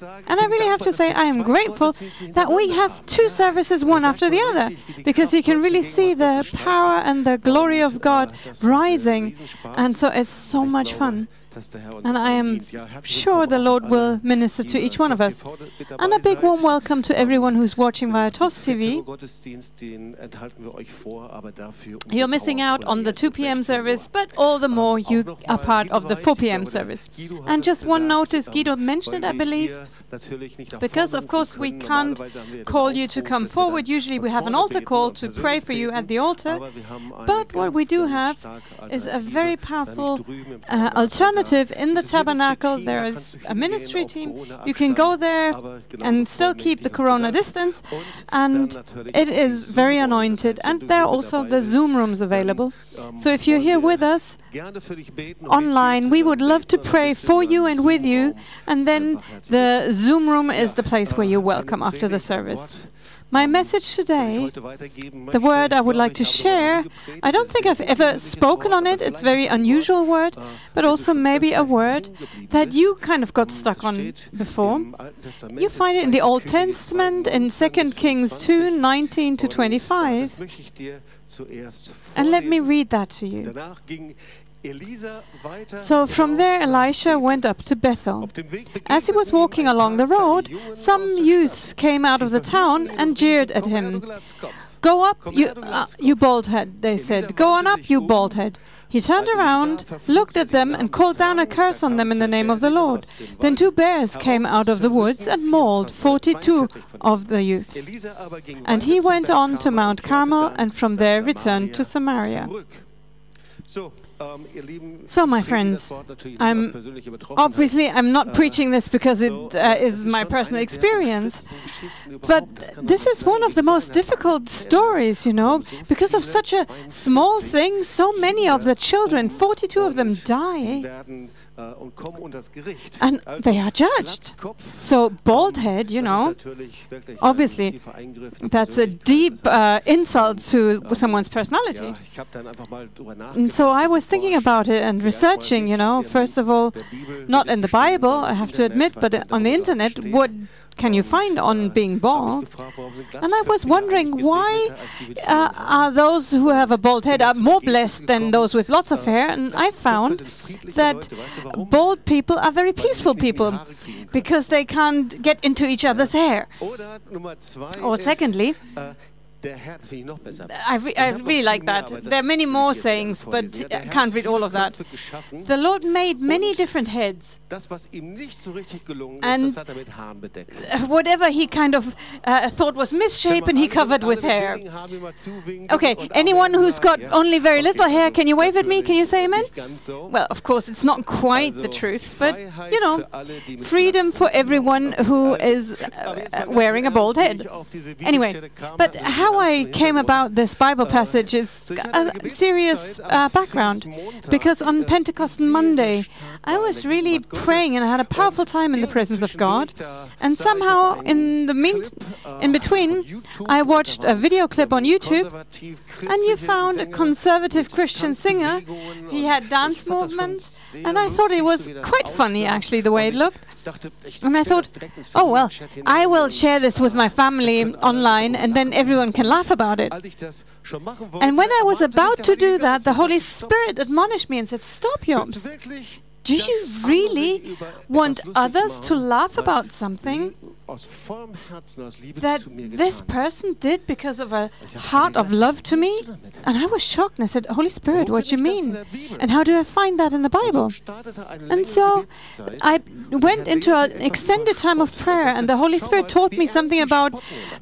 And I really have to say, I am grateful that we have two services, one after the other, because you can really see the power and the glory of God rising. And so it's so much fun. And I am sure the Lord will minister to each one of us. And a big warm welcome to everyone who's watching via TOS TV. You're missing out on the 2 p.m. service, but all the more you are part of the 4 p.m. service. And just one notice, Guido mentioned it, I believe, because of course we can't call you to come forward. Usually we have an altar call to pray for you at the altar. But what we do have is a very powerful uh, alternative in the tabernacle. There is a ministry team. You can go there and still keep the corona distance, and it is very anointed. And there are also the Zoom rooms available. So if you're here with us online, we would love to pray for you and with you. And then the Zoom room is the place where you're welcome after the service. My message today, the word I would like to share, I don't think I've ever spoken on it. It's a very unusual word, but also maybe a word that you kind of got stuck on before. You find it in the Old Testament in 2 Kings 2 19 to 25. And let me read that to you. So from there Elisha went up to Bethel. As he was walking along the road, some youths came out of the town and jeered at him. Go up, you, uh, you bald head, they said. Go on up, you bald head. He turned around, looked at them, and called down a curse on them in the name of the Lord. Then two bears came out of the woods and mauled forty two of the youths. And he went on to Mount Carmel, and from there returned to Samaria. So, my friends, I'm obviously I'm not preaching this because it uh, is my personal experience, but this is one of the most difficult stories, you know, because of such a small thing. So many of the children, 42 of them, die. And they are judged. So, bald head, you know, obviously, that's a deep uh, insult to someone's personality. And so, I was thinking about it and researching, you know, first of all, not in the Bible, I have to admit, but on the internet, what can you find on being bald? And I was wondering why uh, are those who have a bald head are more blessed than those with lots of hair? And I found that bald people are very peaceful people because they can't get into each other's hair. Or secondly, I, re I really like that. There are many more sayings, but I can't read all of that. The Lord made many different heads. And whatever he kind of uh, thought was misshapen, he covered with hair. Okay, anyone who's got only very little hair, can you wave at me? Can you say amen? Well, of course, it's not quite the truth, but you know, freedom for everyone who is uh, wearing a bald head. Anyway, but how how I came about this Bible passage is uh, a serious uh, background. Because on Pentecost Monday, I was really praying and I had a powerful time in the presence of God. And somehow, in the mean, in between, I watched a video clip on YouTube, and you found a conservative Christian singer. He had dance movements, and I thought it was quite funny, actually, the way it looked. And I thought, oh well, I will share this with my family online, and then everyone can can laugh about it. And when I was about to do that, the Holy Spirit admonished me and said, Stop, Jobst. Do you really want others to laugh about something that this person did because of a heart of love to me? And I was shocked and I said, Holy Spirit, what do you mean? And how do I find that in the Bible? And so I went into an extended time of prayer, and the Holy Spirit taught me something about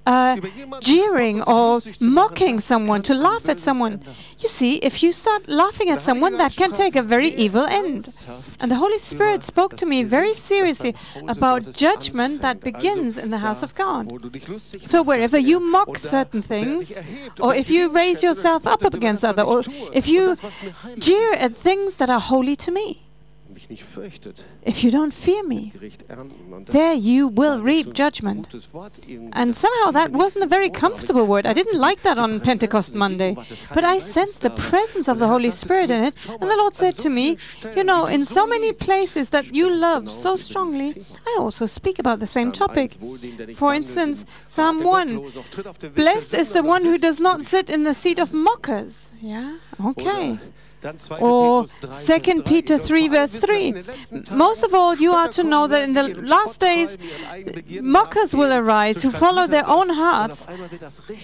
uh, jeering or mocking someone, to laugh at someone. You see, if you start laughing at someone, that can take a very evil end. And the Holy Spirit spoke to me very seriously about judgment that begins in the house of God. So wherever you mock certain things, or if you raise yourself up against other, or if you jeer at things that are holy to me, if you don't fear me, Gericht ernten. Und das there you will war nicht so reap judgment. gutes Wort irgendwie. And somehow that schien mir nicht wasn't a very ins Wort, aber comfortable word. I didn't like that on Pentecost Monday. But I sensed the presence of the Holy Spirit in it. And the Lord said to me, You know, in so many places that you love so strongly, I also speak about the same topic. For instance, Psalm 1 Blessed is the one who does not sit in the seat of mockers. Yeah? Okay. Or 2 Peter 3, verse 3. Most of all, you are to know that in the last days, mockers will arise who follow their own hearts.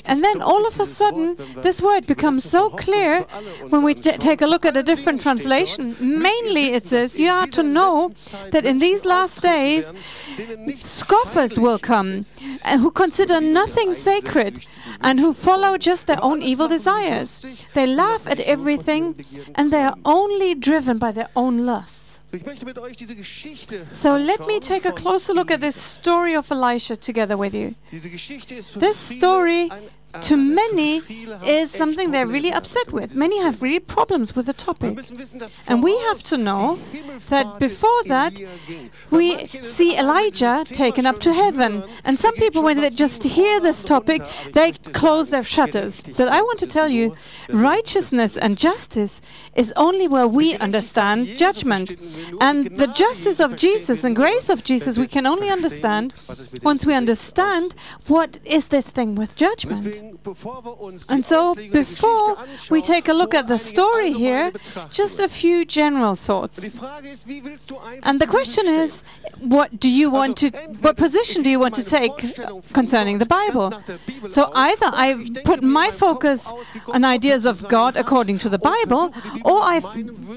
And then all of a sudden, this word becomes so clear when we take a look at a different translation. Mainly, it says, You are to know that in these last days, scoffers will come who consider nothing sacred and who follow just their own evil desires. They laugh at everything and they are only driven by their own lusts. So let me take a closer look at this story of Elisha together with you. This story to many is something they're really upset with. Many have really problems with the topic. And we have to know that before that, we see Elijah taken up to heaven. And some people, when they just hear this topic, they close their shutters. But I want to tell you, righteousness and justice is only where we understand judgment. And the justice of Jesus and grace of Jesus we can only understand once we understand what is this thing with judgment. And so, before we take a look at the story here, just a few general thoughts. And the question is, what do you want to, what position do you want to take concerning the Bible? So either I put my focus on ideas of God according to the Bible, or I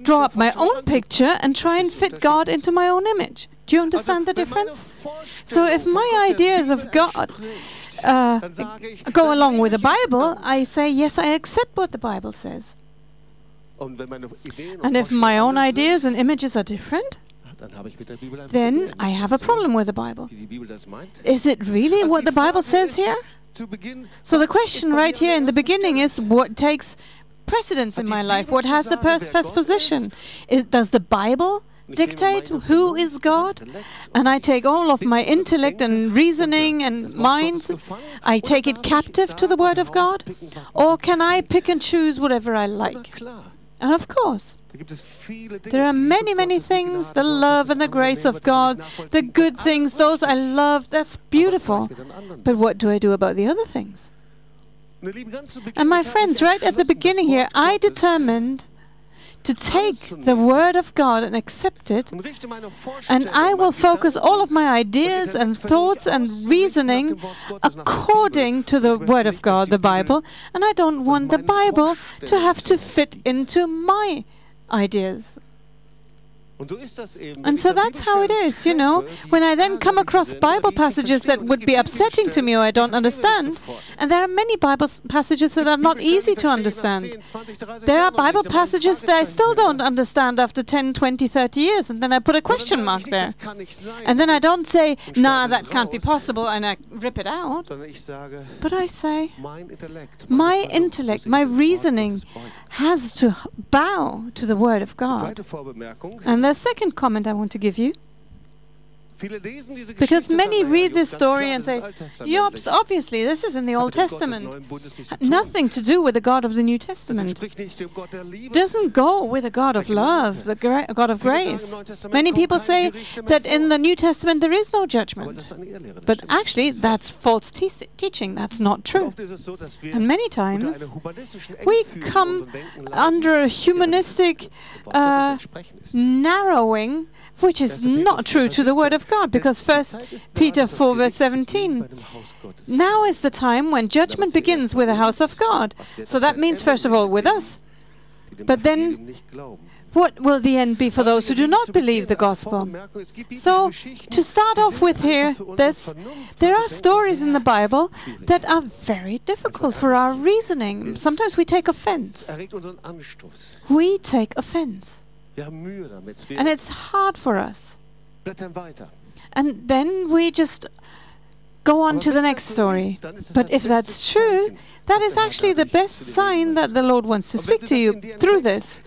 draw up my own picture and try and fit God into my own image. Do you understand the difference? So if my ideas of God uh, go along with the Bible, I say, yes, I accept what the Bible says. And if my own ideas and images are different, then I have a problem with the Bible. Is it really what the Bible says here? So the question right here in the beginning is what takes precedence in my life? What has the first position? Is, does the Bible dictate who is God? And I take all of my intellect and reasoning and minds, I take it captive to the Word of God? Or can I pick and choose whatever I like? And of course, there are many, many things the love and the grace of God, the good things, those I love, that's beautiful. But what do I do about the other things? And my friends, right at the beginning here, I determined to take the Word of God and accept it, and I will focus all of my ideas and thoughts and reasoning according to the Word of God, the Bible, and I don't want the Bible to have to fit into my ideas. And so that's how it is, you know. When I then come across Bible passages that would be upsetting to me or I don't understand, and there are many Bible passages that are not easy to understand. There are Bible passages that I still don't understand after 10, 20, 30 years, and then I put a question mark there. And then I don't say, nah, that can't be possible, and I rip it out. But I say, my intellect, my reasoning has to bow to the Word of God. And the second comment I want to give you because many read this story and say, Yops, obviously, this is in the Old Testament. Nothing to do with the God of the New Testament. Doesn't go with the God of love, the God of grace. Many people say that in the New Testament there is no judgment. But actually, that's false te teaching. That's not true. And many times we come under a humanistic uh, narrowing which is not true to the Word of God, because First Peter 4, verse 17. Now is the time when judgment begins with the house of God. So that means, first of all, with us. But then, what will the end be for those who do not believe the gospel? So, to start off with here, this, there are stories in the Bible that are very difficult for our reasoning. Sometimes we take offense. We take offense. And it's hard for us. And then we just go on to the next story. But if that's true, that is actually the best sign that the Lord wants to speak to you through this.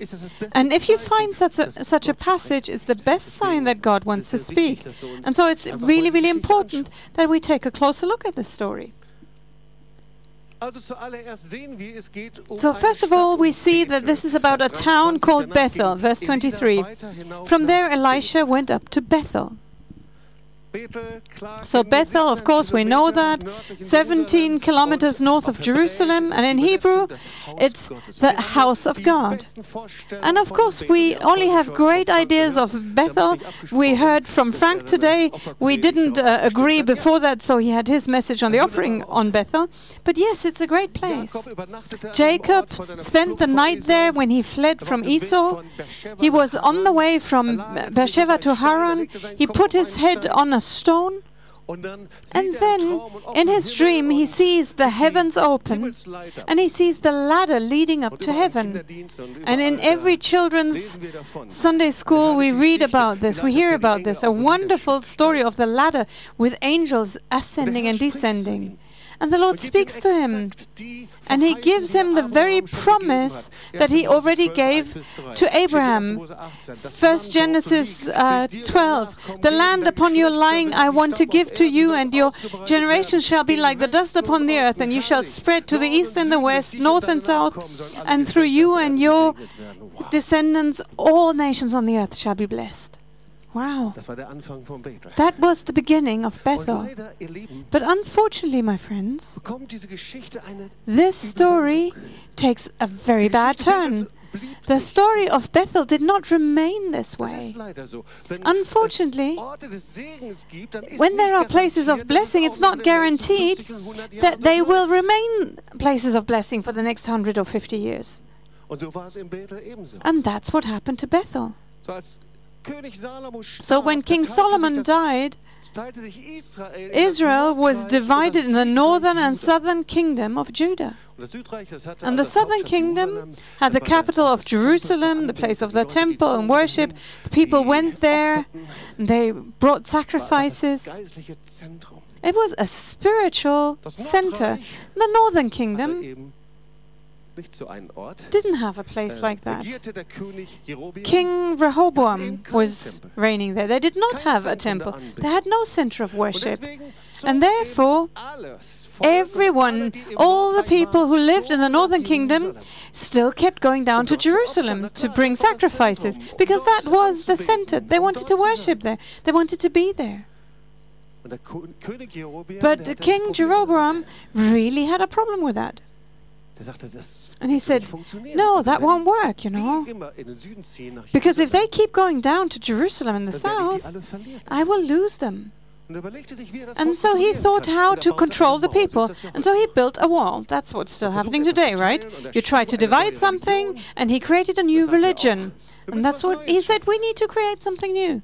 And if you find such a, such a passage, it's the best sign that God wants to speak. And so it's really, really important that we take a closer look at this story. So, first of all, we see that this is about a town called Bethel, verse 23. From there, Elisha went up to Bethel. So Bethel, of course, we know that, 17 kilometers north of Jerusalem, and in Hebrew, it's the house of God. And of course, we only have great ideas of Bethel. We heard from Frank today. We didn't uh, agree before that, so he had his message on the offering on Bethel. But yes, it's a great place. Jacob spent the night there when he fled from Esau. He was on the way from Beersheba to Haran. He put his head on a stone. And then in his dream, he sees the heavens open and he sees the ladder leading up to heaven. And in every children's Sunday school, we read about this, we hear about this a wonderful story of the ladder with angels ascending and descending. And the Lord speaks to him, and he gives him the very promise that. he already gave to Abraham. First Genesis uh, 12 The land upon your lying I want to give to you, and your generation shall be like the dust upon the earth, and you shall spread to the east and the west, north and south, and through you and your descendants all nations on the earth shall be blessed. Wow. That was the beginning of Bethel. But unfortunately, my friends, this story takes a very bad turn. The story of Bethel did not remain this way. Unfortunately, when there are places of blessing, it's not guaranteed that they will remain places of blessing for the next 100 or 50 years. And that's what happened to Bethel. So when King Solomon died, Israel was divided in the northern and southern kingdom of Judah. And the southern kingdom had the capital of Jerusalem, the place of the temple and worship. The people went there, they brought sacrifices. It was a spiritual center. The northern kingdom didn't have a place like that. King Rehoboam was reigning there. They did not have a temple, they had no center of worship. And therefore, everyone, all the people who lived in the northern kingdom, still kept going down to Jerusalem to bring sacrifices because that was the center. They wanted to worship there, they wanted to be there. But King Jeroboam really had a problem with that. And he said, No, that won't work, you know. Because if they keep going down to Jerusalem in the south, I will lose them. And so he thought how to control the people. And so he built a wall. That's what's still happening today, right? You try to divide something, and he created a new religion. And that's what he said we need to create something new.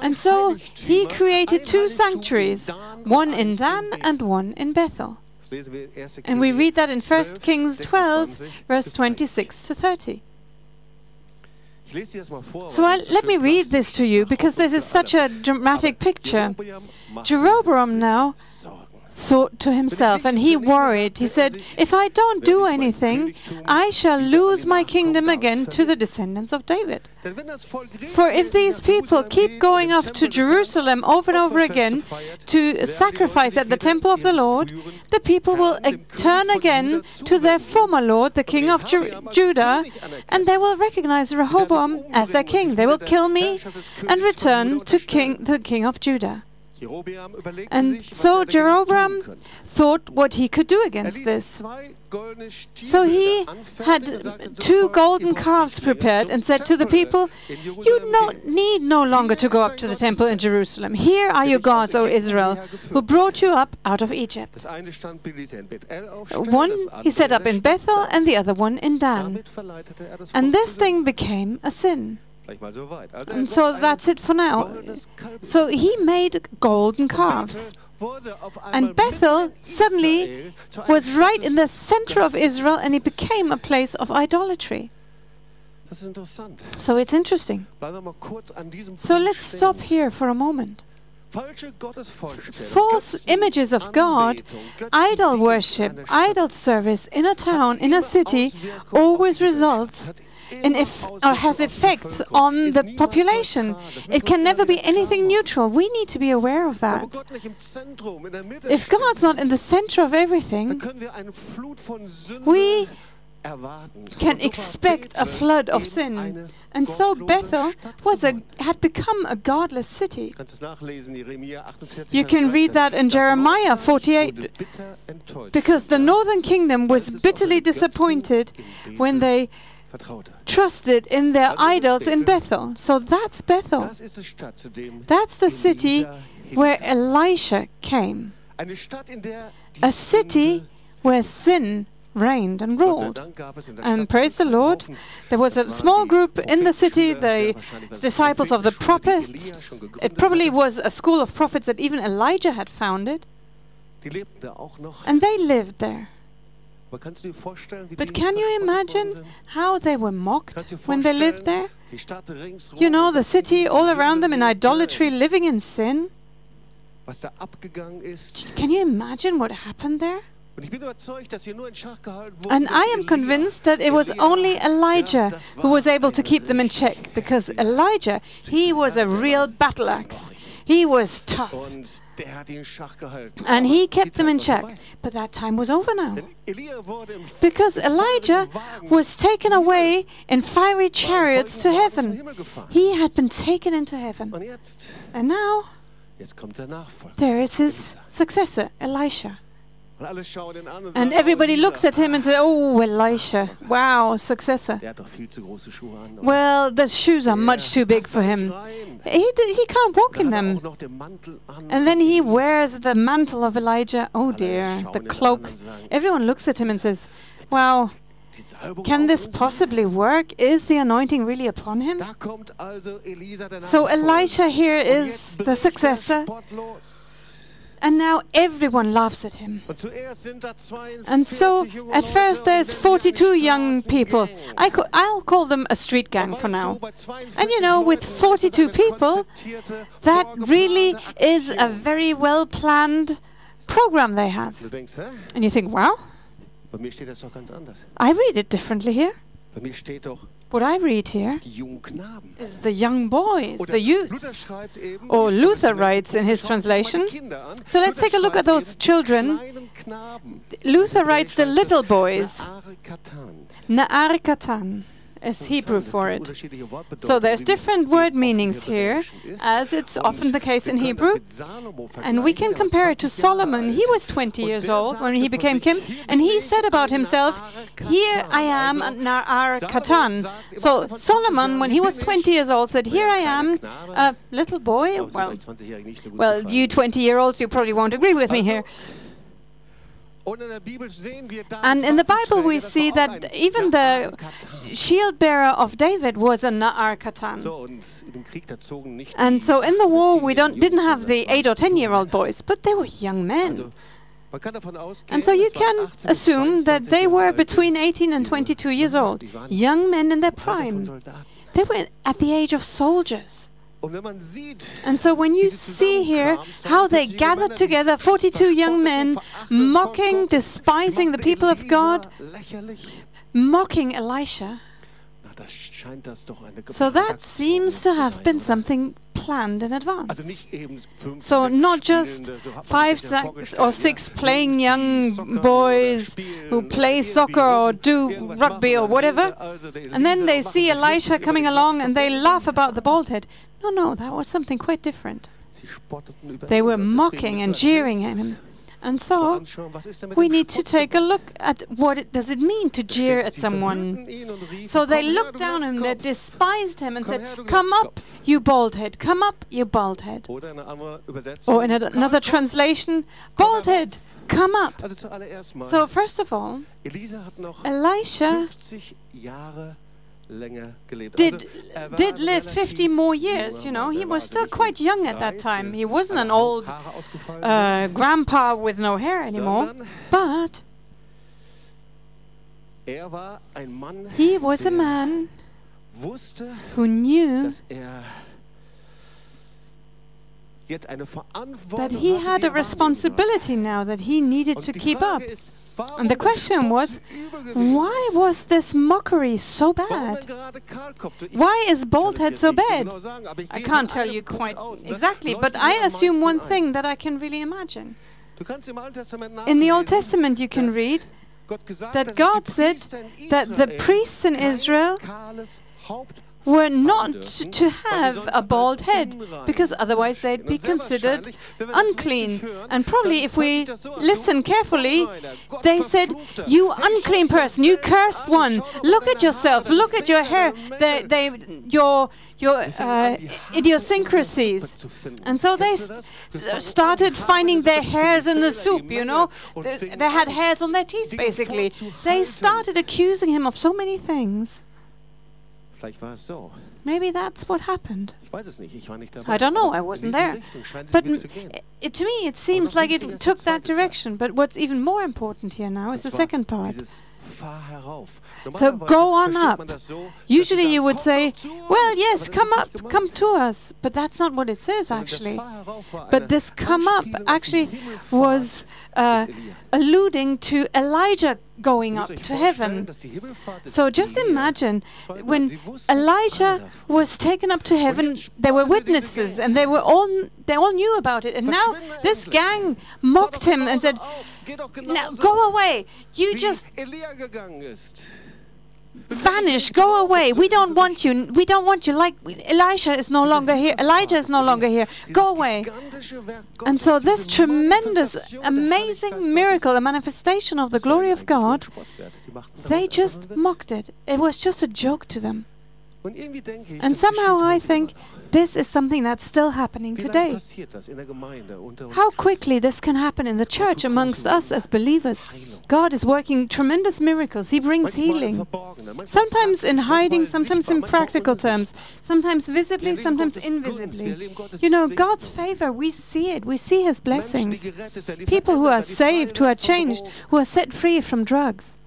And so he created two sanctuaries, one in Dan and one in Bethel. And we read that in 1 Kings 12, verse 26 to 30. So I, let me read this to you because this is such a dramatic picture. Jeroboam now thought to himself, and he worried. He said, If I don't do anything, I shall lose my kingdom again to the descendants of David. For if these people keep going off to Jerusalem over and over again to sacrifice at the temple of the Lord, the people will turn again to their former Lord, the king of Ju Judah, and they will recognize Rehoboam as their king. They will kill me and return to king, the king of Judah. And so Jeroboam thought what he could do against this. So he had two golden calves prepared and said to the people, You no need no longer to go up to the temple in Jerusalem. Here are your gods, O Israel, who brought you up out of Egypt. One he set up in Bethel and the other one in Dan. And this thing became a sin. And so that's it for now. So he made golden calves. And Bethel suddenly was right in the center of Israel and it became a place of idolatry. So it's interesting. So let's stop here for a moment. False images of God, idol worship, in einer Stadt idol service in a town, in a city, always results in if or has effects on the population. It can never be anything neutral. We need to be aware of that. If God's not in the center of everything, we can expect a flood of sin. And so Bethel was a, had become a godless city. Du kannst es nachlesen, Jeremia 48, You can read that in Jeremiah 48, wurde bitter enttäuscht, Because the northern kingdom was bitterly disappointed when they. Trusted in their idols in Bethel. So that's Bethel. Das ist die Stadt, zu dem That's the city where. Elisha came. Eine Stadt, in der die A city where sin reigned and ruled. Dank gab es in der And praise the Lord, there was a small group in the city, the sehr wahrscheinlich war es die disciples of the prophets. Elia schon gegründet It probably was a school of prophets that even Elijah had founded, Die lebten da auch noch. and they lived there. But can you imagine how they were mocked Kannst du dir when they lived there? Die Stadt ringsrum, You know, the city all around them in idolatry, living in sin. Was da abgegangen ist. Can you imagine what happened there? Und ich bin überzeugt, dass hier nur in Schach gehalten wurde. And I am convinced that it was only Elijah who was able to keep them in check because Elijah, he was a real battle axe. He was tough. Und der hat ihn in Schach gehalten. And he kept them in check. But that time was over now. Denn Elia wurde im Because Elijah was taken away in fiery chariots to heaven. He had been taken into heaven. And now jetzt kommt der Nachfolger. there is his successor, Elisha. And everybody looks at him and says, Oh, Elisha. Wow, successor. Der hat doch viel zu große Schuhe an. Well, the shoes are much too big for him. He, d- he can't walk in er them. auch noch den Mantel an And then he wears the mantle of Elijah. Oh dear, the cloak. Everyone looks at him and says, Wow, can this possibly work? Is the anointing really upon him? Da kommt also Elisa der So Nachfolger. Elisha here Und is jetzt the successor, spottlos. And now everyone laughs at him. Und zuerst sind da 42 And so, at first, there's 42 young people. I co- I'll call them a street gang for now. du, bei 42 And you know, with Leuten ist das 42 people, That really is a very well planned program they have. Du denkst, hä? And you think, wow, Bei mir steht das doch ganz anders. I read it differently here. Bei mir steht doch What I read here die jungen Knaben. is the young boys, the Luther youths. schreibt eben, oh, Or Luther writes in his schaut euch mal die translation. So let's take a look at those children. Luther writes the little boys, Na'ar Katan is Hebrew for it. So there's different word meanings here, as it's often the case in Hebrew. And we can compare it to Solomon. He was 20 years old when he became king, and he said about himself, Here I am, Na'ar Katan. So Solomon, when he was 20 years old, said, Here I am, a uh, little boy. Aber es wird Well, euch 20-Jährigen nicht so gut well, you 20 year olds, you probably won't agree with me here. Und in der Bibel sehen wir da And in the Bible, we see that even the shield bearer of David was a Na'ar Katan. So, und in den Krieg, da zogen nicht And so in the war, we don't, didn't have the 8 or 10 year old boys, but they were young men. Also, man kann davon ausgehen, And so you can assume that they were between 18 and 22 years old, young men in their prime. They were at the age of soldiers. Und wenn man sieht, And so when you see here how they gathered together, 42 young men, mocking, despising the people of God, mocking Elisha, so that seems to have been something planned in Also advance. nicht eben fünf, So not just Spielende, so hat man five, or six playing young boys who play soccer or do rugby or whatever. sehen sie also der And then they see Elisha coming along and they laugh about the bald head. No, no, that was something quite different. Sie spotteten über They were mocking and jeering at him. And so anschauen, was ist denn mit we need to take a look at what it does it mean to jeer at someone. verhöhnten ihn und riefen, So they looked down him, they despised him and said, Come up, you bald head, come up, you bald head. Oder eine andere Übersetzung. Or in a- another translation, bald head, come up. Also zuallererst mal, So, first of all, Elisa hat noch Elisha did, er war did live 50 more years, you know. He Er was still quite young at that time. He wasn't an old uh, grandpa with no hair anymore. But er war ein Mann, he was a man jetzt eine that he had a er responsibility now that he needed to keep up. And the question was, Why was this mockery so bad? Why is bald head so bad? I can't tell you quite exactly, but I assume one thing that I can really imagine. In the Old Testament, you can read that God said that the priests in Israel were not to have a bald head because otherwise they'd be considered wahrscheinlich, wenn wir das richtig unclean. And probably if we hört sich das so an, listen carefully, they said. You unclean person, you cursed one. schau doch mal Look at yourself, look at your hair, they, they, your, your uh, an, die Haare in idiosyncrasies. unserer Suppe zu finden. And so they st- das? Wir s- fangen an, started finding their Suppe zu finden, hairs in the soup, you know. They, they had hairs on their teeth, basically. They started accusing him of so many things. Vielleicht war es so. Maybe that's what happened. Ich weiß es nicht, ich war nicht dabei. I don't know, I wasn't there. Richtung scheint es But mir n- zu gehen. it, to me, it seems like it took that direction. But what's even more important here now is the second part. Dieses Fahr herauf. So go on up. man das so, dass Usually you would say, doch zu uns." well, yes, come up, come to us. But that's not what it says, actually. Fahr herauf war But this come up Anspielung auf die actually was uh, alluding to Elijah going up to heaven. dass die Himmelfahrt des So just imagine when waren. Sie wussten Elijah was taken up to heaven, there were witnesses and they were all they all knew about it. And now this gang mocked him and said, "Now go away. You just Elia gegangen ist. Vanish, go away. We don't want you. We don't want you. Like Elisha is no longer here. Elijah is no longer here. Go away. And so this tremendous, amazing miracle, a manifestation of the glory of God, they just mocked it. It was just a joke to them. And somehow I think this is something that's still happening today. How quickly this can happen in the church amongst us as believers. God is working tremendous miracles. He brings healing. Sometimes in hiding, sometimes in practical terms, sometimes visibly, sometimes invisibly. You know, God's favor, we see it. We see His blessings. People who are saved, who are changed, who are set free from drugs.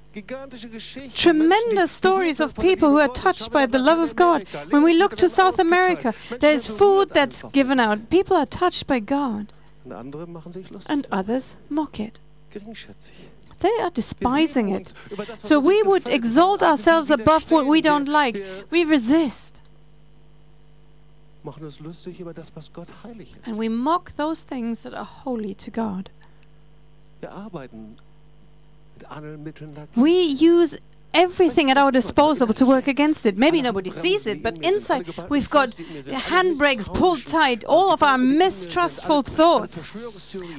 Tremendous stories of people who are touched by the love of God. When we look to South America, there's food that's given out. People are touched by God, and others mock it. They are despising it. So we would exalt ourselves above what we don't like. We resist. And we mock those things that are holy to God. We use everything at our disposal to work against it. Maybe nobody sees it, but inside we've got handbrakes pulled tight, all of our mistrustful thoughts,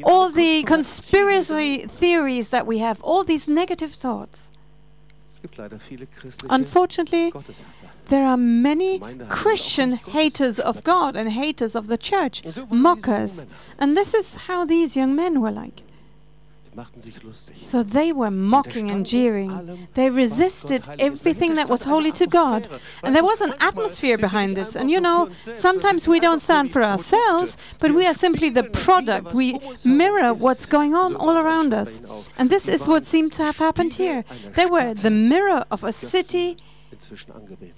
all the conspiracy theories that we have, all these negative thoughts. Unfortunately, there are many Christian haters of God and haters of the church, mockers. And this is how these young men were like. So they were mocking and jeering. They resisted everything that was holy to God. And there was an atmosphere behind this. And you know, sometimes we don't stand for ourselves, but we are simply the product. We mirror what's going on all around us. And this is what seemed to have happened here. They were the mirror of a city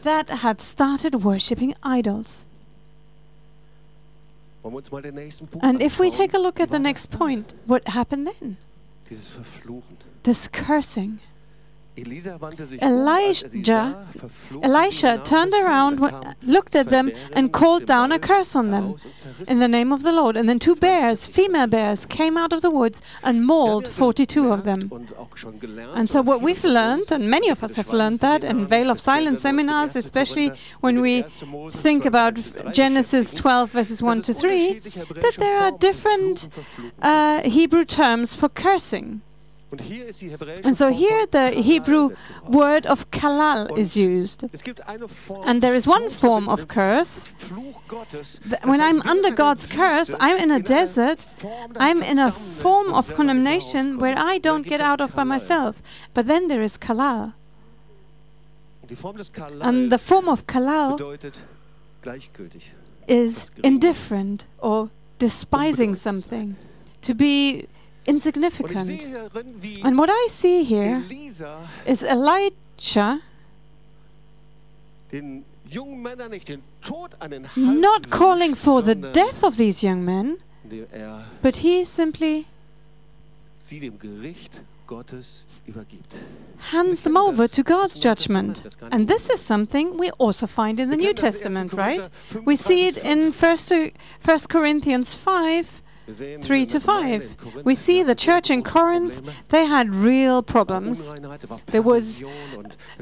that had started worshipping idols. And if we take a look at the next point, what happened then? This cursing. Elijah, Elisha turned around, looked at them, and called down a curse on them in the name of the Lord. And then two bears, female bears, came out of the woods and mauled 42 of them. And so, what we've learned, and many of us have learned that in Veil of Silence seminars, especially when we think about Genesis 12, verses 1 to 3, that there are different uh, Hebrew terms for cursing. And so here the Hebrew word of kalal is used. And there is one form of curse. When I'm under God's curse, I'm in a desert, I'm in a form of condemnation where I don't get out of by myself. But then there is kalal. And the form of kalal is indifferent or despising something, to be insignificant. And what I see here is Elijah, jungen Männer nicht den Tod an den Hals not calling for the death of these young men, er but he simply sie dem Gericht Gottes übergibt. hands them over to God's judgment. And this is something we also find in the New Testament, right? We see it in 1 Corinthians 5 Wir sehen 3 to 5. We see the church in Corinth, they had real problems. There was,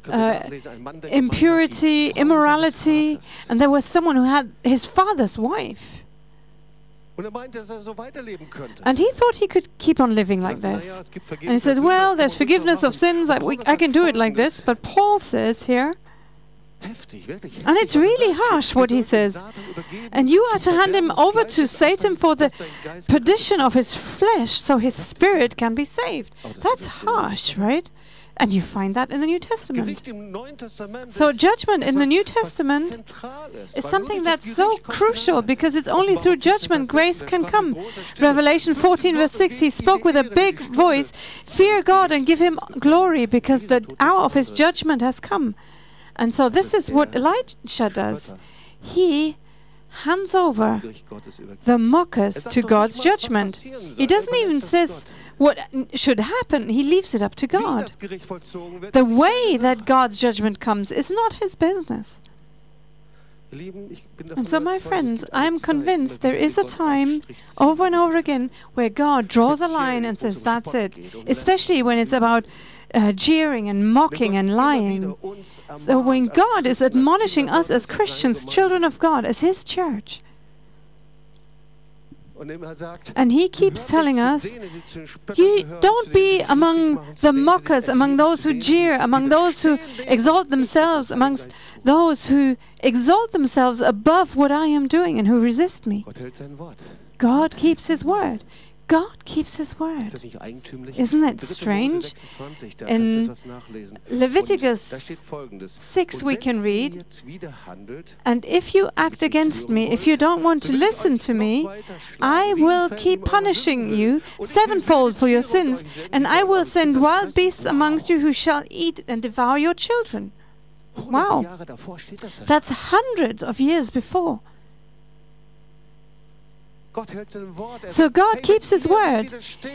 uh, Impurity, immorality, and there was someone who had his father's wife. And he thought he could keep on living like this. And he said, Well, there's forgiveness of sins, I, we, I can do it like this. But Paul says here, And it's really harsh what he says. And you are to hand him over to Satan for the sein- dass sein Geist perdition of his flesh so his spirit can be saved. Oh, That's harsh, right? And you find that in the New Testament. Gericht im Neuen Testament So judgment in the New Testament is something that's so crucial because it's only through judgment grace can come. mit großer Stimme, Revelation 14, verse 6, he spoke with a big voice Fear God and give him glory because the hour of his judgment has come. And so this is what Elijah does. He hands over Gericht Gottes übergibt. the mockers Er to God's nicht mal, was judgment. He doesn't even says what should happen. He leaves it up to God. das Gericht vollzogen wird, The way that God's judgment comes is not his business. Ihr Lieben, ich bin davon And so, my friends, I'm convinced there is a time einen Strich zieht. over and over again where God draws a line and says, That's it. Especially when it's about uh, jeering and mocking and lying. So when God is admonishing us as Christians, children of God, as His church, and He keeps telling us, you don't be among the mockers, among those who jeer, among those who exalt themselves, amongst those who exalt themselves above what I am doing and who resist me. Gott hält sein Wort. God keeps His word. God keeps His word. das nicht eigentümlich? Isn't that strange? In kannst du etwas nachlesen. Leviticus Und da steht folgendes. 6 we can read, jetzt wieder handelt, And if you act against me, if you don't want to listen to me, I will keep punishing you sevenfold for your sins, and I will send wild beasts amongst you who shall eat and devour your children. Wow. Jahre davor steht das. da. That's hundreds of years before. Gott hält sein Wort. Er So God keeps His word.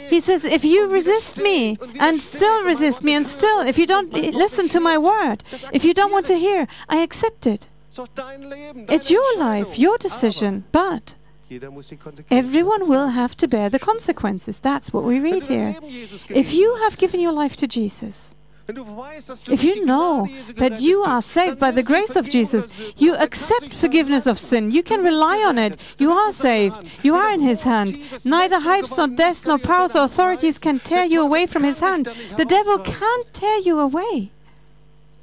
He says, if you resist me and still resist me and still, if you don't listen to my word, if you don't want to hear, I accept it. Ist doch dein Leben, It's your life, your decision, but Aber jeder muss die Konsequenzen everyone will have to bear the consequences. That's what we read here. If you have given your life to Jesus, wenn du weißt, dass du if you know that you are saved by the grace of Jesus, you accept forgiveness of sin. You can rely on it. You are bist in seiner saved. You are in His hand. Neither heights nor death nor kann dir aus powers or authorities can tear you away from His hand. dich da nicht The devil can't tear you away.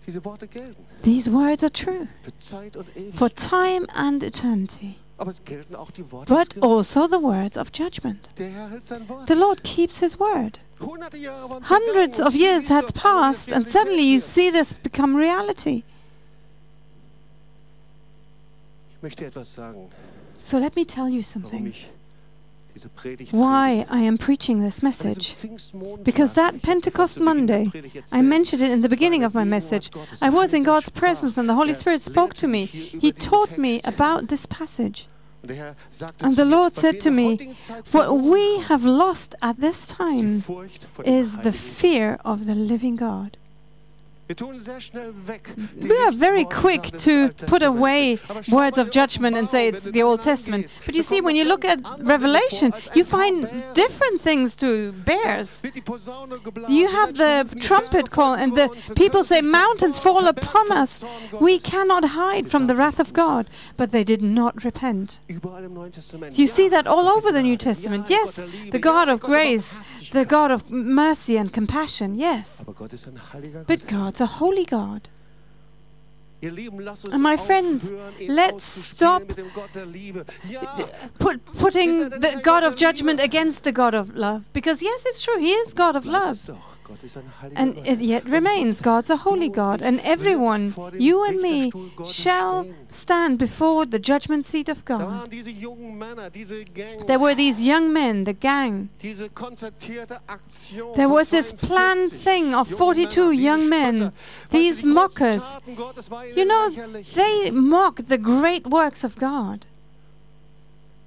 Diese Worte gelten These words are true für Zeit und for time and eternity, Aber es gelten auch die Worte des but also the words of judgment. Der Herr hält sein Wort. The Lord keeps His word. Hundreds of years had passed, and suddenly you see this become reality. So let me tell you something. Why. I am preaching this message. Because that Pentecost Monday, I mentioned it in the beginning of my message. I was in God's presence and the Holy Spirit spoke to me. He taught me about this passage. Und der Herr sagte And the Lord said to me, What we have lost at this time Furcht vor dem is the fear of the living God. We are very quick to put away words of judgment and say it's the Old Testament. But you see, when you look at Revelation, vor als ein you find different things to bears. Wird die Posaune geblasen, You have the trumpet call, and the people say, Mountains fall upon us. We cannot hide from the wrath of God. But they did not repent. Überall im Neuen Testament. You see that all over the New Testament. Yes, Gott der Liebe. the God of grace, the God of mercy and compassion. Yes. Aber Gott ist ein heiliger Gott. But God's a holy God. Ihr Lieben, lasst uns And my friends, let's stop mit dem Gott der Liebe. Ja, Put, putting the God of judgment against the God of love. Because, yes, it's true, He is God of love. Es doch. Gott ist ein heiliger And it yet remains God's a holy God, and everyone, you and me, shall stand before the judgment seat of God. Ah, waren diese jungen Männer, ah, diese Gang, There were these young men, the gang. diese konzertierte Aktion. There was this 42 planned thing of 42 young men, ah, these die großen mockers. Taten Gottes war You know, they mocked the great works of God.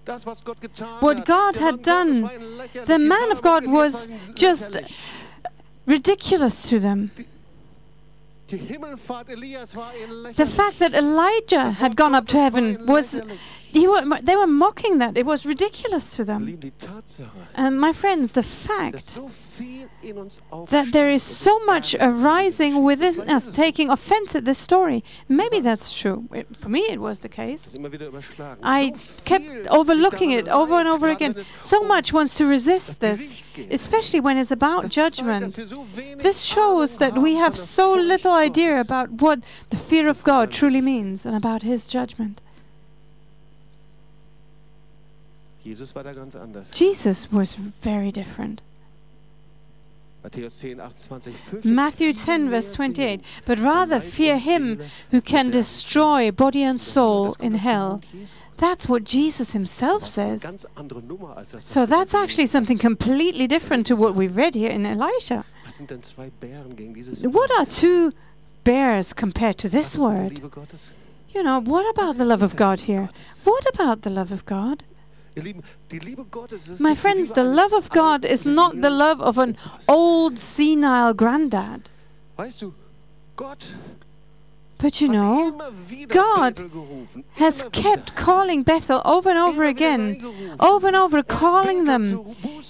Das, was Gott getan What God had done, war ihnen lächerlich. the man of God was just. Ridiculous to them. The fact that Elijah had gone up to heaven was, were, they were mocking that. It was ridiculous to them. Lieben, die Tatsache, And my friends, the fact so viel in uns that there is so much arising within us taking offense at this story. Maybe that's true. It, for me, it was the case. das immer wieder überschlagen. I kept overlooking it over and over again. So um much wants to resist this, especially when it's about judgment. dass wir so wenig This shows that we have so little idea about what the fear of God truly means and about His judgment. Jesus war da ganz anders. Jesus was very different. Matthäus 10, 28. Matthew viel 10, verse 28. But rather fear him who er can destroy body and soul in hell. That's what Jesus himself Das war eine says. ganz andere Nummer, als das, So that's actually something completely different to what we read here in Elisha. haben. Was sind denn zwei Bären gegen dieses What are two bears compared to this ist mit der word? You know, what about the love of God here? What about the love of God? Ihr Lieben, die Liebe Gottes ist My friends, the love of God is not the love of an old senile granddad. Weißt du, Gott But you know, God has kept calling Bethel over and over again, over and over, Er calling them.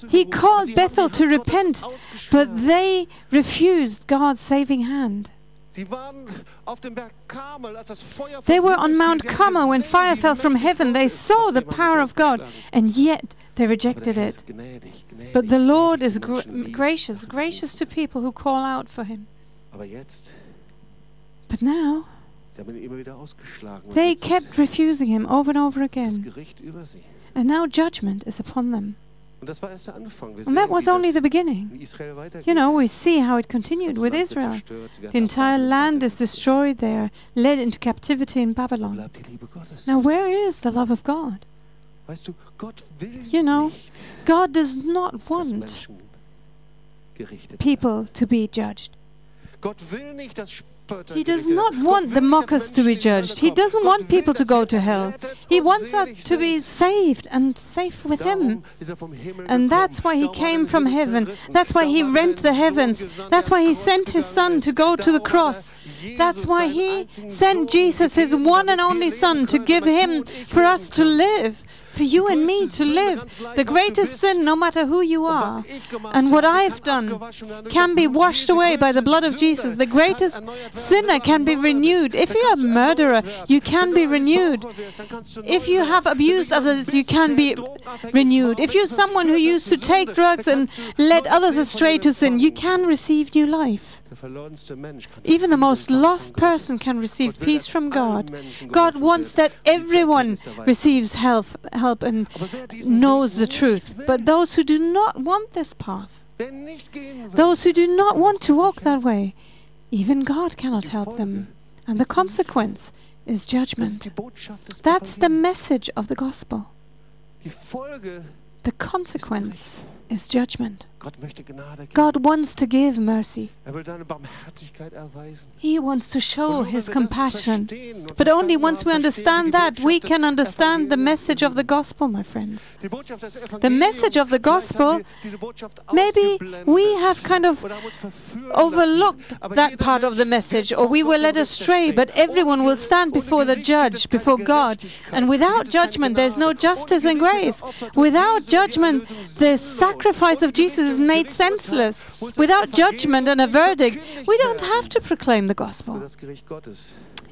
He called Bethel to repent, but they refused God's saving hand. Sie waren auf dem Berg Karmel, als das Feuer vom They were on. Mount Carmel when fire fell from heaven. They saw the power of God, and yet they rejected it. ist gnädig, gnädig, But the Lord is gra- gracious, gracious to people who call out for Him. But now sie haben ihn immer wieder ausgeschlagen. Und they kept refusing Him over and over again, Gericht über sie. and now judgment is upon them. Und das war erst der Anfang. Wir And that was only the beginning. in Israel weitergeht. You know, we see how it continued with Israel. zerstört, sie werden The entire land is destroyed. They are led into captivity in Babylon. bleibt die Liebe Gottes? Now, where is the love of God? Weißt du, Gott will You know, God does not want people to be judged. Werden. Gott will nicht, dass Spötter He does not want the will nicht, dass mockers to be in die Hölle judged. He doesn't want people to go to hell. He wants us to be saved and safe with Him. Darum ist vom Himmel And that's why he came from heaven. That's why he rent the heavens. That's why he sent his son to go to the cross. That's why he sent Jesus, his one and only Son, to give him for us to live, for you and me to live. The greatest sin, no matter who you are, and what I've done abgewaschen werden durch can be washed away by the blood of Jesus. The greatest sinner can be renewed. If a kannst du erneuert murderer, you can be renewed. If you have abused others, you can be renewed. If you're someone who used to take drugs and led others astray to sin, you can receive new life. Der verlorenste Mensch kann Even the most lost person can receive peace from God. God wants that everyone Erkenntnis der Wahrheit receives help, help and Aber wer diesen knows the truth. But those who do not want this path, wer nicht gehen will, those who do not want to walk that way, even God cannot help them. And the consequence is judgment. die Botschaft des That's the message of the gospel. The consequence is judgment. Gott möchte Gnade geben. God wants to give mercy. Er will seine Barmherzigkeit erweisen. He wants to show his compassion. But only once we understand that, we can understand the message of the gospel, my friends. Die Botschaft des The message of the gospel, haben wir diese Botschaft Maybe we have kind of oder haben uns verführen overlooked that part of the message, or we were led astray, but everyone will stand before the judge, before God. And without judgment, there's no justice and grace. Without judgment, the sacrifice of Jesus is made senseless. Without judgment and a verdict, we don't have to proclaim the gospel.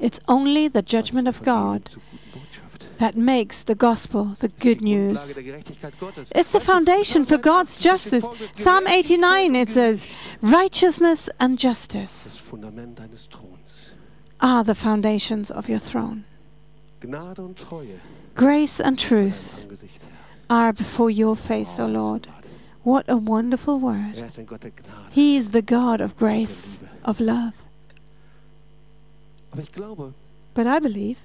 It's only the judgment of God that makes the gospel the good news. It's the foundation for God's justice. Psalm 89 it says, Righteousness and justice are the foundations of your throne. Grace and truth are before your face, O Lord. What a wonderful word. He is the God of grace, of love. But I believe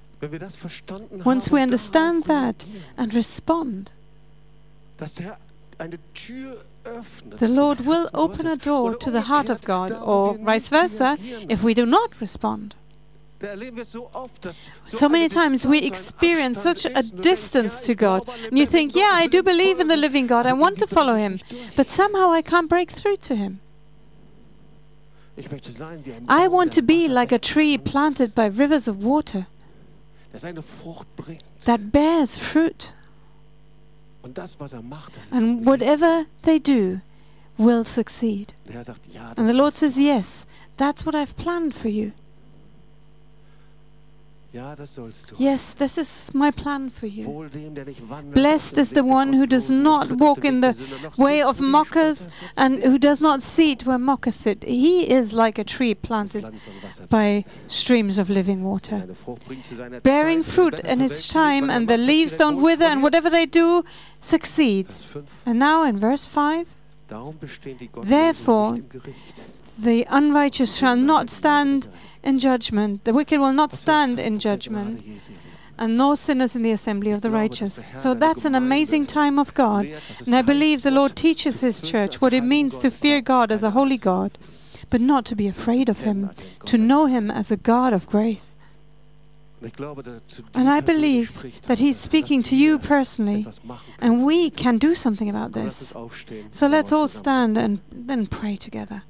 once we understand that and respond, the Lord will open a door to the heart of God, or vice versa, if we do not respond. Da erleben wir so oft, dass So many times we experience such a ist und du denkst, distance to God. glaube an den And you think, yeah, I do believe in the living God, I want to follow Him, but somehow I can't break through to Him. Ich möchte sein wie ein I want to be like a tree planted by rivers of water der seine Frucht bringt. that bears fruit, Und das, was er macht, das ist and whatever they do will succeed. Der Herr sagt, ja, And the Lord says, Yes, that's what I've planned for you. Yes, this is my plan for you. Wohl dem, der nicht wandelt Blessed is the one who does not walk in the der Sünder, noch way of mockers and who does not seat where mockers sit. He is like a tree planted Pflanze und Wasser by streams of living water, seine Frucht bringt zu seiner bearing fruit in its time, er and the leaves don't wither, and whatever they do succeeds. And now in verse 5 Darum bestehen die Gottlosen Therefore, nicht im Gericht. the unrighteous shall not stand in judgment, the wicked will not stand in judgment, Gnade Jesu erleben. and no sinners in the assembly of the Ich glaube, dass righteous. So that's an amazing time of God. lehrt, was es And I believe the Lord teaches His church what it means to fear God as a holy God, but not to be afraid of Him, als ein Gott to know Him as a God of grace. Und ich glaube, dass zu dir And I believe that He's speaking to you personally, etwas machen können. and we can do something about Komm, lass uns this. So let's all stand and then pray together.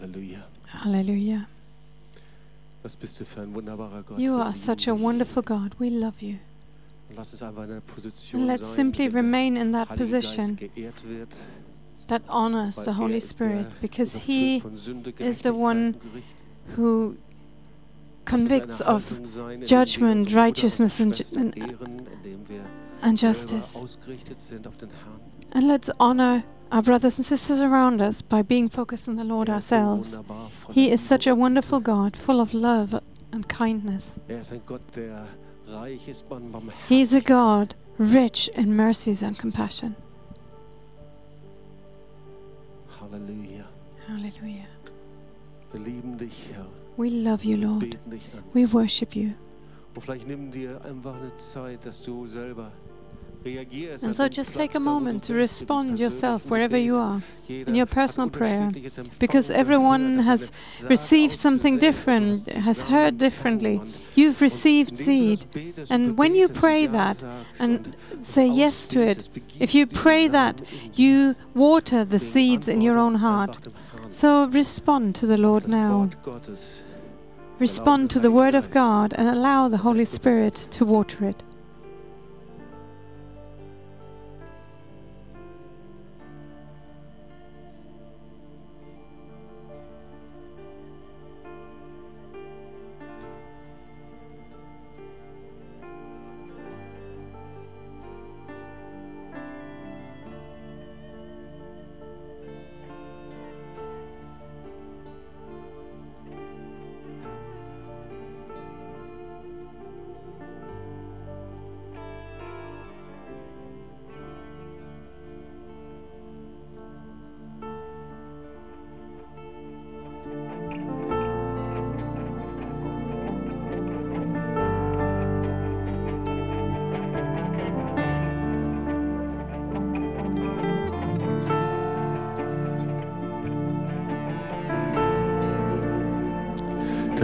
Halleluja. Hallelujah. Was bist du für ein wunderbarer Gott. You are such a wonderful God. We love you. Und Lass uns einfach in einer Position let's sein, simply remain in that position wird, that honors the Holy Spirit because He is the one who convicts of Haltung sein, indem wir judgment, unsere Brüder und righteousness and Schwestern ju- ehren, indem wir and justice. ausgerichtet sind auf den Herrn. And let's honor our brothers and sisters around us by being focused on the Lord ourselves. He is such a wonderful God, full of love and kindness. Ist ein Gott, der reich ist He is a God rich in mercies and compassion. Hallelujah. Hallelujah. Wir lieben dich, Herr. We love you, Lord. beten dich an. We worship you. And so just take a da, wo du moment to respond yourself wherever you are in your personal prayer. because everyone has received something ausgesät und du different, has heard differently. You've received indem du das seed. And when you pray that and say yes to it, if you pray that, you water the seeds in your own heart. einfach dem Herrn So respond to the Lord now. Respond to the Word of God and allow the Holy Spirit to water it.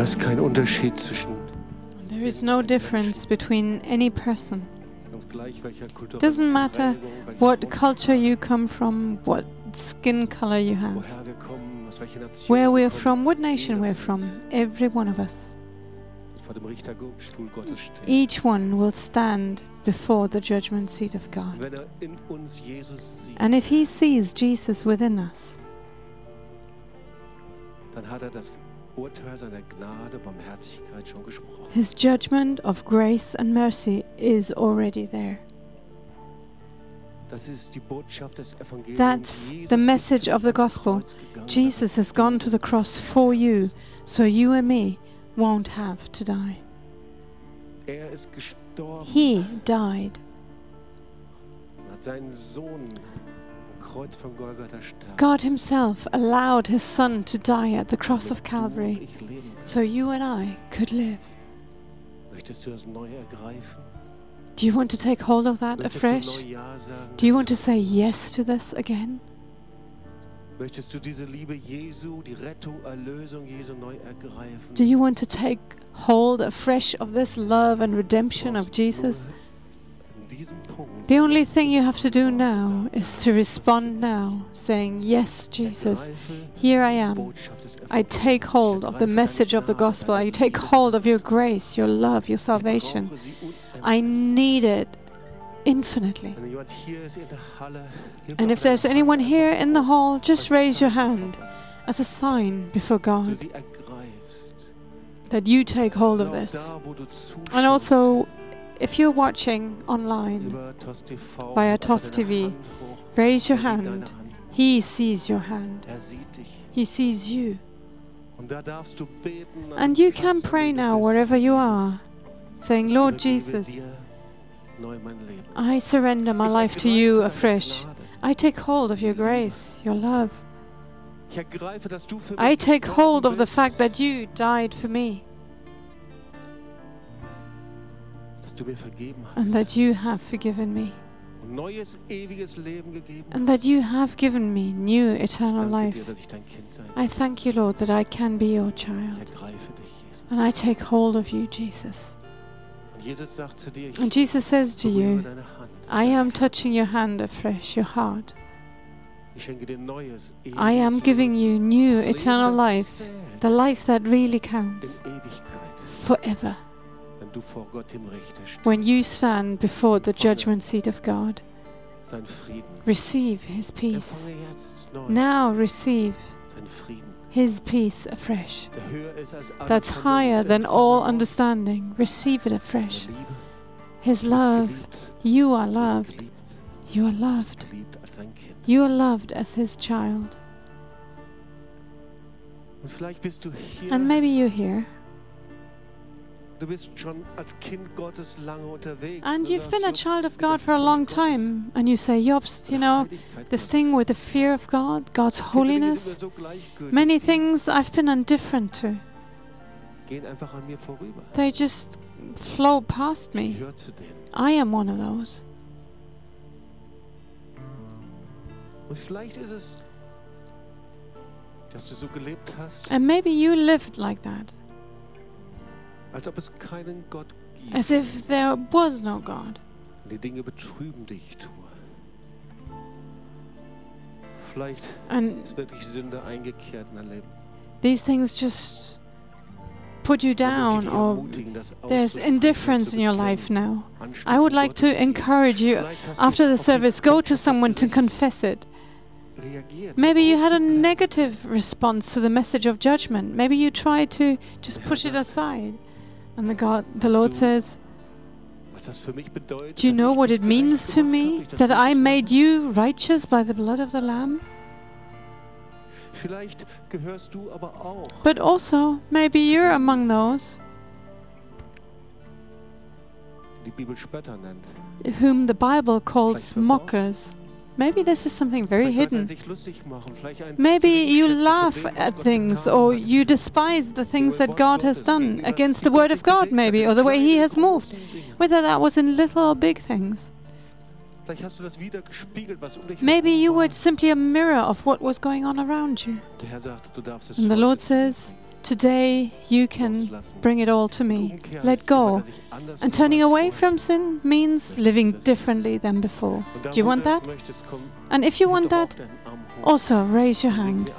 Ist kein Unterschied zwischen There is no difference between any person. ganz gleich welcher kulturellen Doesn't matter what culture you come from, what skin color you have, woher wir kommen, aus welcher Nation where we're from, what nation we're from. Every one of us. wird vor dem Richterstuhl Gottes stehen. Each one will stand before the judgment seat of God. er in uns Jesus sieht, And if he sees Jesus within us, dann hat er das Urteil seiner Gnade, Barmherzigkeit schon gesprochen. his judgment of grace and mercy is already there. Das ist die Botschaft des Evangeliums. That's the message of the gospel. Jesus has gone to the cross for you, so you and me won't have to die. Er He died. God Himself allowed His Son to die at the cross of damit du und Calvary ich leben können. so you and I could live. Möchtest du das neu ergreifen? Do you want to take hold of that afresh? neu Ja sagen? Do you want to say yes to this again? Möchtest du diese Liebe Jesu, die Rettung, Erlösung Jesu neu ergreifen? Do you want to take hold afresh of this love and redemption of Jesus? The only thing you have to do now is to respond now, saying, Yes, Jesus, here I am. I take hold of the message of the gospel. I take hold of your grace, your love, your salvation. I need it infinitely. And if there's anyone here in the hall, just raise your hand as a sign before God that you take hold of this. And also, if you're watching online, via TOS TV, raise your hand. He sees your hand. He sees you. And you can pray now wherever you are, saying, Lord Jesus. I surrender my life to you afresh. I take hold of your grace, your love. I take hold of the fact that you died for me du mir vergeben hast and that you have forgiven me und neues, ewiges Leben gegeben and that you have given me new eternal Danke dir, life. dass ich dein Kind sein I thank you, Lord, that I can be your Ich child. ergreife dich, Jesus. And I take hold of you, Jesus. Und Jesus sagt zu dir, And Jesus says to you. I am touching your hand afresh, your heart. Ich schenke dir neues, I am giving you new eternal life, the life that really counts forever when you stand before the judgment seat of God. Sein Receive his peace. Empfange jetzt neu Now receive sein his peace afresh. der höher ist als alle That's higher than all understanding. Receive it afresh. His love. You are loved. You are loved. geliebt als sein Kind. You are loved as his child. Und vielleicht bist du hier, And maybe you're here and you've been a child of God for a long time and you say, Jobst, you know, this thing with the fear of God, God's Viele Dinge sind holiness, mir so gleichgültig, many things I've been indifferent to. gehen einfach an mir vorüber. They just flow past me. gehöre zu denen. I am one of those. Und vielleicht ist es, dass du so gelebt hast, And maybe you lived like that, as if there was no God. Die Dinge betrüben dich, tu. Vielleicht And ist wirklich Sünde eingekehrt in dein Leben. these things just put you down or there's indifference in your life now. I would like to encourage you after the service, go to someone to confess it. Maybe you had a negative response to the message of judgment. Maybe you tried to just push it aside. And the God, the Lord says, Was das für mich bedeutet, Do you know what it means to me habe, ich das that I made you righteous by the blood of the Lamb? Vielleicht gehörst du aber auch But also, maybe you're among those die Bibel Spötter nennt. whom the Bible calls mockers. Maybe this is something very hidden. sich lustig machen, vielleicht ein Maybe you laugh at things or you despise the things that God has done against the Word of God, maybe, or the way He has moved. Whether that was in little or big things. Vielleicht hast du das wieder gespiegelt, was dich Maybe you were simply a mirror of what was going on around you. Der Herr sagt, du darfst es And the Lord says, Today you can bring it all to me. Let go. And turning away from sin means living differently than before. Do you want that? And if you want that, also raise your hand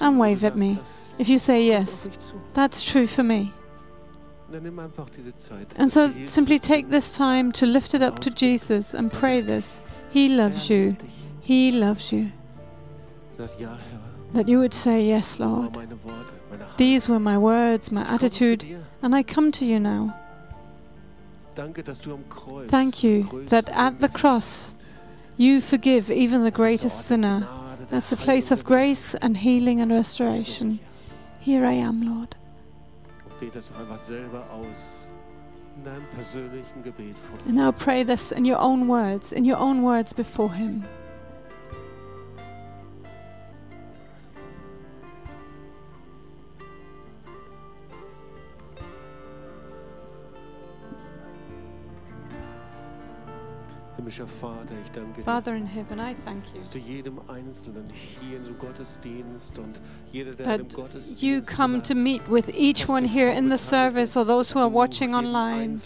and wave at me. if you say yes. That's true for me. And so simply take this time to lift it up to Jesus and pray this. He loves you. He loves you. That you would say, Yes, Lord. Meine Worte, meine Hand. These were my words, my Ich komme zu attitude, and I come to you now. Danke, dass du am Kreuz Thank you that at the cross. You forgive even the greatest sinner. That's a place of grace and healing and restoration. Here I am, Lord. Bete es doch einfach selber aus in deinem persönlichen Gebet vor. And now pray this in your own words, in your own words before Him. Himmlischer Vater, ich danke dir. Father in heaven, I thank you dass du jedem Einzelnen hier in so Gottesdienst und jeder, der im that Gottesdienst you come to meet with each one here in the service or those who are watching online.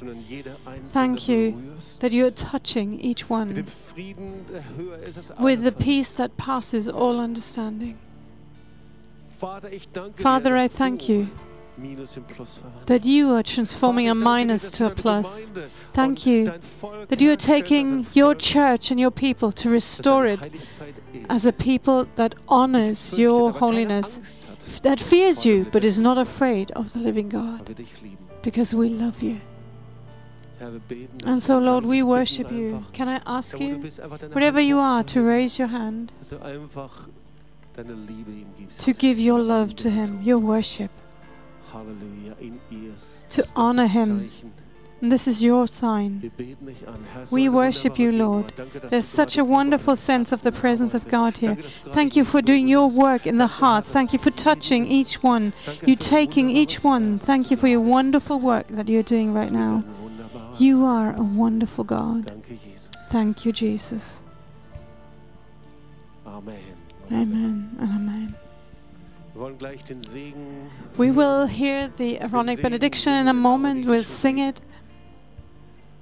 Thank you that you are touching each one dem Frieden, der höher ist als with the peace that passes all understanding. Vater, ich danke Father, I thank you That you are transforming a minus to a plus. Thank you that you are taking your church and your people to restore it as a people that honors your holiness, that fears you but is not afraid of the living God, because we love you. And so, Lord, we worship you. Can I ask you, wherever you are, to raise your hand, to give your love to Him, your worship? To honor him. And this is your sign. Wir beten dich an. Herr, so We worship you, Lord. Gegenwart. Danke, dass There's such a wonderful sense of the presence of. God here. Danke, dass du gerade Thank you for doing your work in the hearts. Thank you for touching each one. You taking each one. Thank you for your wonderful work that you're doing right now. You are a wonderful God. Thank you, Jesus. Amen. Amen and amen. We will hear the Aaronic benediction in a moment. We'll sing it.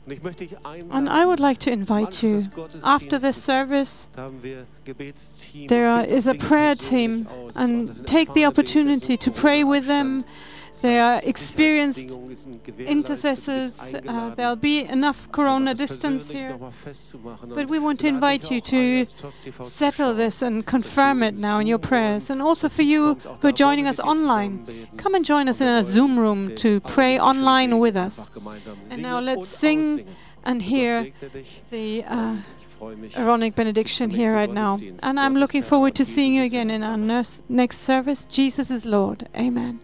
Und ich möchte dich einladen. And I would like to invite you, after this service, da haben wir Gebetsteam there und are- bitte is a prayer team and take the opportunity to pray with them. They are experienced intercessors. Uh, there'll be enough corona distance here. But we want to invite you to settle this and confirm it now in your prayers. And also for you who are joining us online, come and join us in a Zoom room to pray online with us. And now let's sing and hear the uh. Aaronic benediction here right now. And I'm looking forward to seeing you again in our next service. Jesus is Lord. Amen.